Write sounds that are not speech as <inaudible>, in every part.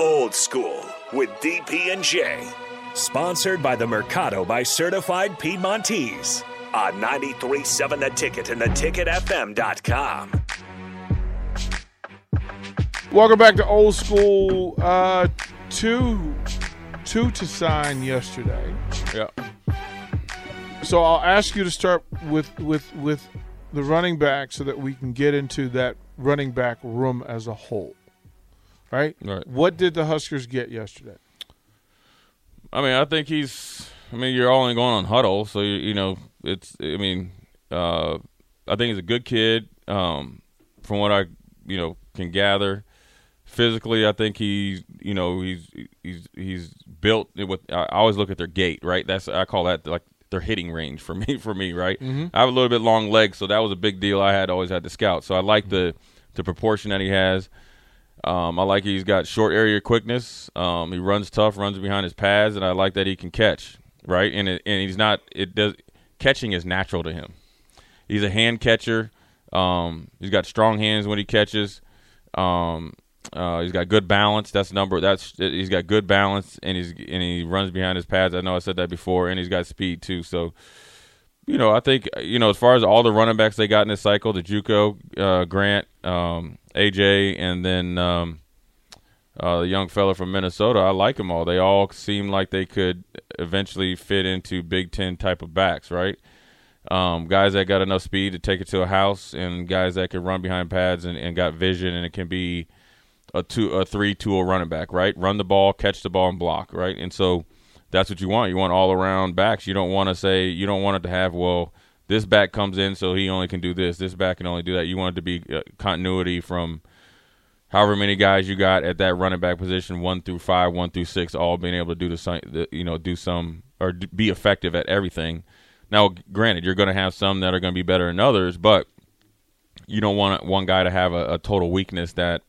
Old School with DP and J. Sponsored by the Mercado by Certified Piedmontese on 93.7 The Ticket and theticketfm.com. Welcome back to Old School. Uh, two, two to sign yesterday. Yeah. So I'll ask you to start with with with the running back so that we can get into that running back room as a whole. Right? Right. What did the Huskers get yesterday? I mean, I think he's. I mean, you're only going on Hudl, so you, you know it's. I mean, uh, I think he's a good kid. Um, from what I you know can gather, physically, I think he's you know he's he's he's built with. I always look at their gait, right? That's I call that like their hitting range for <laughs> me. For me, right? Mm-hmm. I have a little bit long legs, so that was a big deal. I had always had to scout, so I like the the proportion that he has. Um, I like he's got short area quickness. Um, he runs tough, runs behind his pads, and I like that he can catch. Right, and it, and he's not. It does catching is natural to him. He's a hand catcher. Um, he's got strong hands when he catches. Um, uh, he's got good balance. That's number. That's he's got good balance, and he's and he runs behind his pads. I know I said that before, and he's got speed too. So, you know, I think you know as far as all the running backs they got in this cycle, the JUCO, uh, Grant, um, AJ, and then um, uh, the young fella from Minnesota. I like them all. They all seem like they could eventually fit into Big Ten type of backs, right? Um, guys that got enough speed to take it to a house, and guys that can run behind pads and, and got vision, and it can be a two, a three tool running back, right? Run the ball, catch the ball, and block, right? And so that's what you want. You want all around backs. You don't want to say you don't want it to have well this back comes in, so he only can do this. This back can only do that. You want it to be uh, continuity from however many guys you got at that running back position, one through five, one through six, all being able to do the, you know, do some or be effective at everything. Now, granted, you're going to have some that are going to be better than others, but you don't want one guy to have a, a total weakness that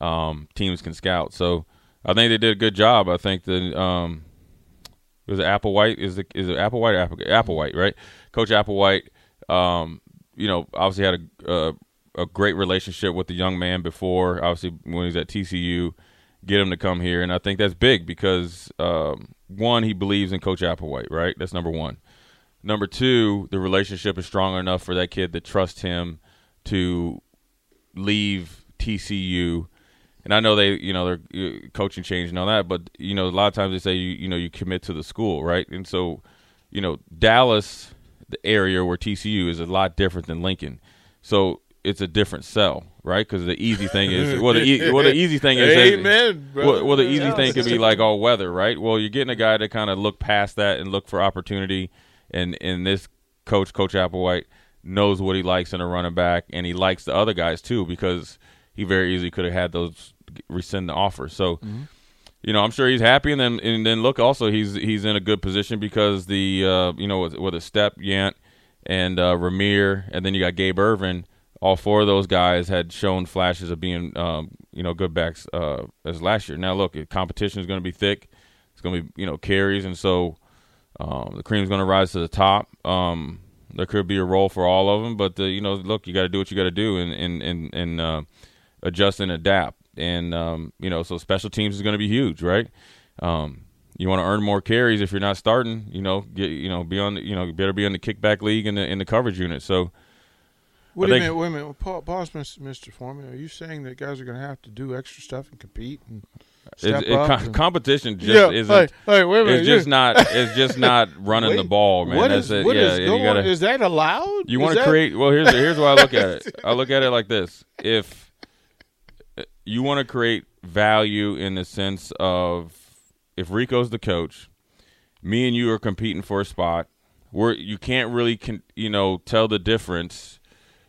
um, teams can scout. So I think they did a good job. I think the um, was it Applewhite is the is it Applewhite or Apple Applewhite right? Coach Applewhite, um, you know, obviously had a, a a great relationship with the young man before. Obviously, when he was at TCU, get him to come here, and I think that's big because um, one, he believes in Coach Applewhite, right? That's number one. Number two, the relationship is strong enough for that kid to trust him to leave TCU. And I know they, you know, their uh, coaching change and all that, but you know, a lot of times they say you, you know, you commit to the school, right? And so, you know, Dallas, the area where TCU is a lot different than Lincoln, so it's a different sell, right? Because the easy thing is, well, the, e- well, the easy thing is, Amen, well, well, the easy Yeah. thing could be like all weather, right? Well, you're getting a guy to kind of look past that and look for opportunity, and and this coach, Coach Applewhite, knows what he likes in a running back, and he likes the other guys too because he very easily could have had those rescind the offer. So. You know, I'm sure he's happy, and then and then look, also he's he's in a good position because the uh, you know with, with a step Yant and uh, Rahmir, and then you got Gabe Ervin. All four of those guys had shown flashes of being, um, you know, good backs uh, as last year. Now, look, competition is going to be thick. It's going to be, you know, carries, and so um, the cream's going to rise to the top. Um, there could be a role for all of them, but uh, you know, look, you got to do what you got to do and and and, and uh, adjust and adapt. And um, you know, so special teams is going to be huge, right? Um, you want to earn more carries if you're not starting. You know, get you know be on the, you know better be on the kickback league in the in the coverage unit. So do you mean? Wait a minute. Pa- Pause, Mr. Foreman. Are you saying that guys are going to have to do extra stuff and compete and step it, up? com- and- competition just yeah. isn't. Hey, hey, wait a minute. it's just not. It's just <laughs> not running the ball, man. What That's is, it. what yeah, is going gotta. Is that allowed? You want to create. Well, here's here's why I look at it. I look at it like this: if you want to create value in the sense of if Rico's the coach, me and you are competing for a spot, where you can't really, con- you know, tell the difference.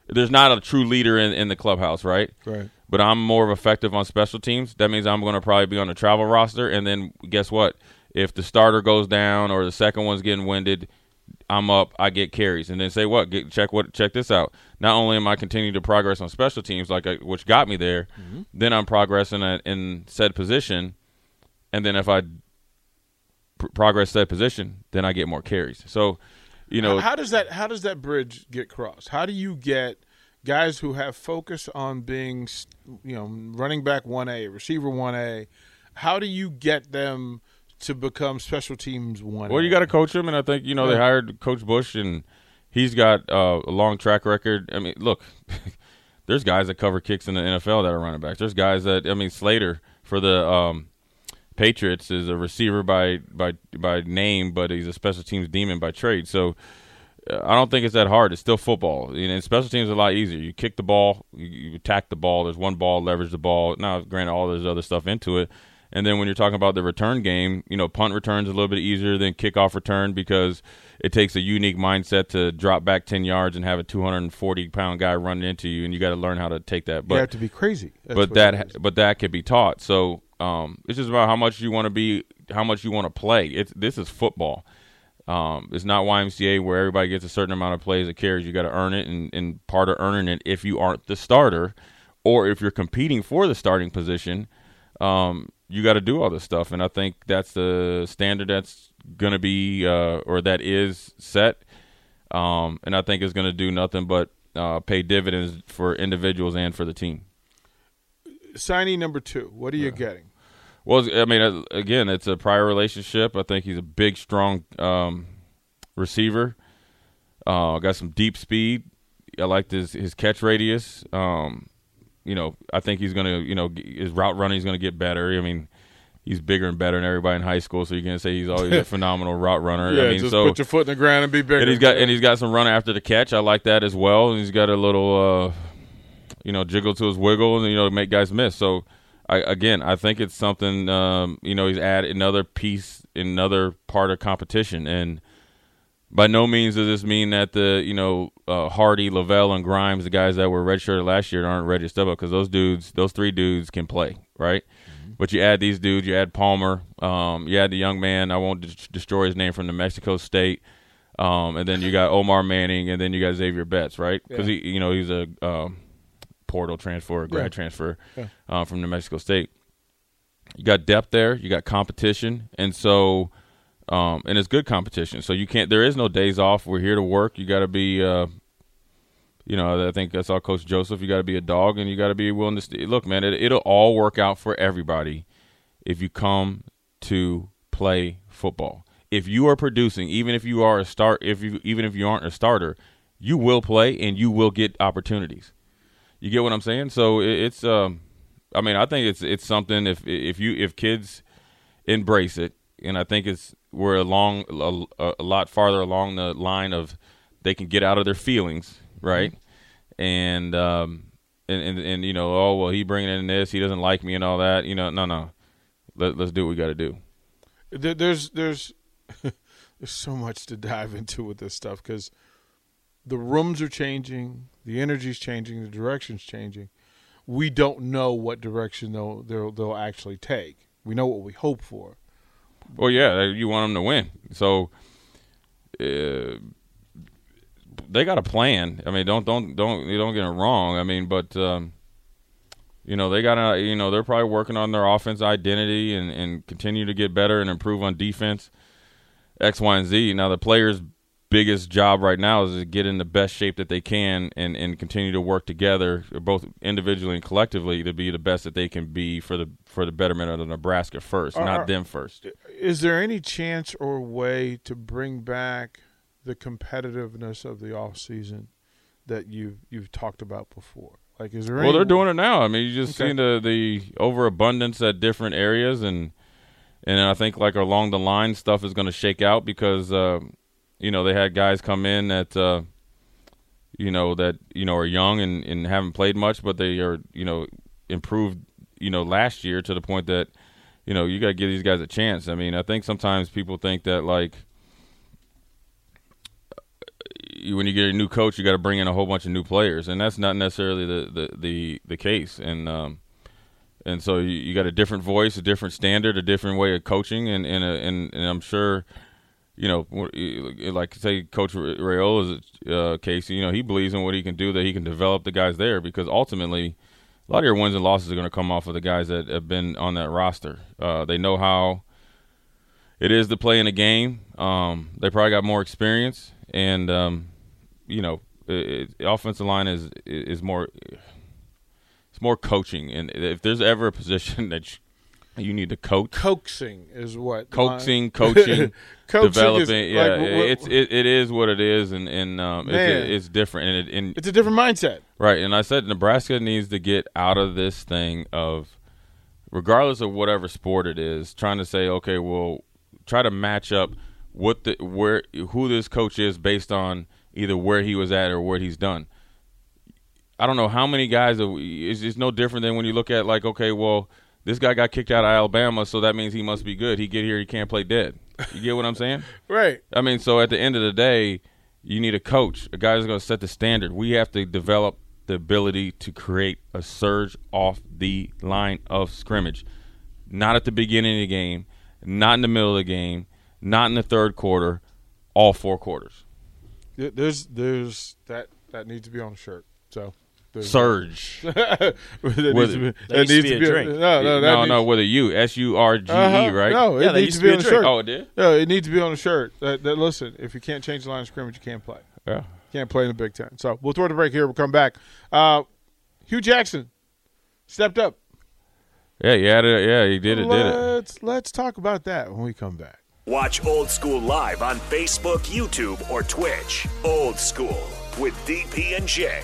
There's not a true leader in, in the clubhouse, right? Right. but I'm more effective on special teams. That means I'm going to probably be on the travel roster. And then guess what? If the starter goes down or the second one's getting winded, I'm up. I get carries, and then say what? Get, check what? Check this out. Not only am I continuing to progress on special teams, like I, which got me there, mm-hmm. then I'm progressing at, in said position, and then if I pr- progress said position, then I get more carries. So, you know, how does that how does that bridge get crossed? How do you get guys who have focus on being, you know, running back one A, receiver one A? how do you get them to become special teams one? Well, you got to coach them, and I think you know they hired Coach Bush, and he's got uh, a long track record. I mean, look, <laughs> there's guys that cover kicks in the NFL that are running backs. There's guys that I mean Slater for the um, Patriots is a receiver by by by name, but he's a special teams demon by trade. So uh, I don't think it's that hard. It's still football. You know, special teams is a lot easier. You kick the ball, you, you attack the ball. There's one ball, leverage the ball. Now, granted, all there's other stuff into it. And then when you're talking about the return game, you know, punt returns a little bit easier than kickoff return because it takes a unique mindset to drop back 10 yards and have a 240 pound guy run into you, and you got to learn how to take that. But you have to be crazy. That's but that but that could be taught. So um, it's just about how much you want to be, how much you want to play. It's this is football. Um, it's not YMCA where everybody gets a certain amount of plays that carries. You got to earn it, and, and part of earning it, if you aren't the starter, or if you're competing for the starting position, um, you got to do all this stuff. And I think that's the standard that's going to be, uh, or that is set. Um, and I think it's going to do nothing but uh, pay dividends for individuals and for the team. Signing number two, what are you getting? Well, I mean, uh, again, it's a prior relationship. I think he's a big, strong um, receiver. Uh, got some deep speed. I like his his catch radius. Um, you know, I think he's gonna, you know, his route running is gonna get better. I mean, he's bigger and better than everybody in high school, so you're gonna say he's always a <laughs> phenomenal route runner. yeah, I mean, just so put your foot in the ground and be bigger. and he's got and he's got some run after the catch. I like that as well. And he's got a little, uh, you know, jiggle to his wiggle, and you know, make guys miss. So, I, again, I think it's something. Um, you know, he's added another piece, another part of competition, and by no means does this mean that the you know uh, Hardy, Lavelle, and Grimes, the guys that were redshirted last year, aren't ready to step up because those dudes, those three dudes, can play, right? But you add these dudes, you add Palmer, um, you add the young man. I won't destroy his name from New Mexico State, um, and then you got Omar Manning, and then you got Xavier Betts, right? Because Yeah. he, you know, he's a um, portal transfer, a grad Yeah. transfer Yeah. uh, from New Mexico State. You got depth there, you got competition, and so, um, and it's good competition. So you can't. There is no days off. We're here to work. You got to be. Uh, you know, I think that's all Coach Joseph. You got to be a dog, and you got to be willing to look, man. It, it'll all work out for everybody if you come to play football. If you are producing, even if you are a start, if you even if you aren't a starter, you will play and you will get opportunities. You get what I'm saying? So it, it's, um, I mean, I think it's it's something if if you if kids embrace it, and I think it's we're along a, a lot farther along the line of they can get out of their feelings, right? And um, and, and and you know, oh well, he bringing in this, he doesn't like me and all that. You know, no, no, Let, let's do what we got to do. There- there's there's <laughs> there's so much to dive into with this stuff because the rooms are changing, the energy's changing, the direction's changing. We don't know what direction they'll they'll, they'll actually take. We know what we hope for. Well, yeah, you want them to win, so uh, they got a plan. I mean, don't don't don't you don't get it wrong. I mean, but um, you know they got to you know they're probably working on their offense identity and and continue to get better and improve on defense. X, Y, and Z. Now the players' biggest job right now is to get in the best shape that they can and and continue to work together, both individually and collectively, to be the best that they can be for the for the betterment of the Nebraska first, Are- not are- them first. Is there any chance or way to bring back the competitiveness of the off season that you've you've talked about before? Like, is there? Well, they're doing it now. I mean, you just Okay. seen the the overabundance at different areas, and and I think like along the line stuff is going to shake out because uh, you know they had guys come in that uh, you know that you know are young and, and haven't played much, but they are you know improved you know last year to the point that you know you got to give these guys a chance. I mean, I think sometimes people think that like when you get a new coach, you got to bring in a whole bunch of new players, and that's not necessarily the the the, the case. And um, and so you, you got a different voice, a different standard, a different way of coaching, and and a, and, and I'm sure. You know, like say, Coach Raiola's uh, case. You know, he believes in what he can do, that he can develop the guys there, because ultimately, a lot of your wins and losses are going to come off of the guys that have been on that roster. Uh, they know how it is to play in a game. Um, they probably got more experience, and um, you know, it, it, offensive line is is more it's more coaching. And if there's ever a position <laughs> that you, You need to coach. Coaxing is what Coaxing, <laughs> coaching, Coaching developing. yeah, like, what- it's it, it is what it is, and and um, it's, it's different. And, it, and It's a different mindset. Right, and I said Nebraska needs to get out of this thing of, regardless of whatever sport it is, trying to say, okay, well, try to match up what the where who this coach is based on either where he was at or what he's done. I don't know how many guys. We, it's, it's no different than when you look at like, okay, well, this guy got kicked out of Alabama, so that means he must be good. He get here, he can't play dead. You get what I'm saying? <laughs> Right. I mean, so at the end of the day, you need a coach, a guy who's going to set the standard. We have to develop the ability to create a surge off the line of scrimmage, not at the beginning of the game, not in the middle of the game, not in the third quarter, all four quarters. There's there's that that needs to be on a shirt. So Surge. <laughs> that needs to be, that used to be a drink. No, no, that no, needs, no, with a U, S U R G E, Uh-huh. right? No, it that needs to be to on a a shirt. Oh, it did. No, it needs to be on a shirt. That, that listen, if you can't change the line of scrimmage, you can't play. Yeah. Can't play in the Big Ten. So we'll throw the break here. We'll come back. Uh, Hugh Jackson stepped up. Yeah, he had it. Yeah, he did it. Did it. Let's let's talk about that when we come back. Watch Old School live on Facebook, YouTube, or Twitch. Old School with DP and J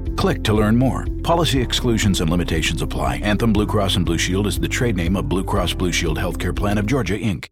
Click to learn more. Policy exclusions and limitations apply. Anthem Blue Cross and Blue Shield is the trade name of Blue Cross Blue Shield Healthcare Plan of Georgia, Inc.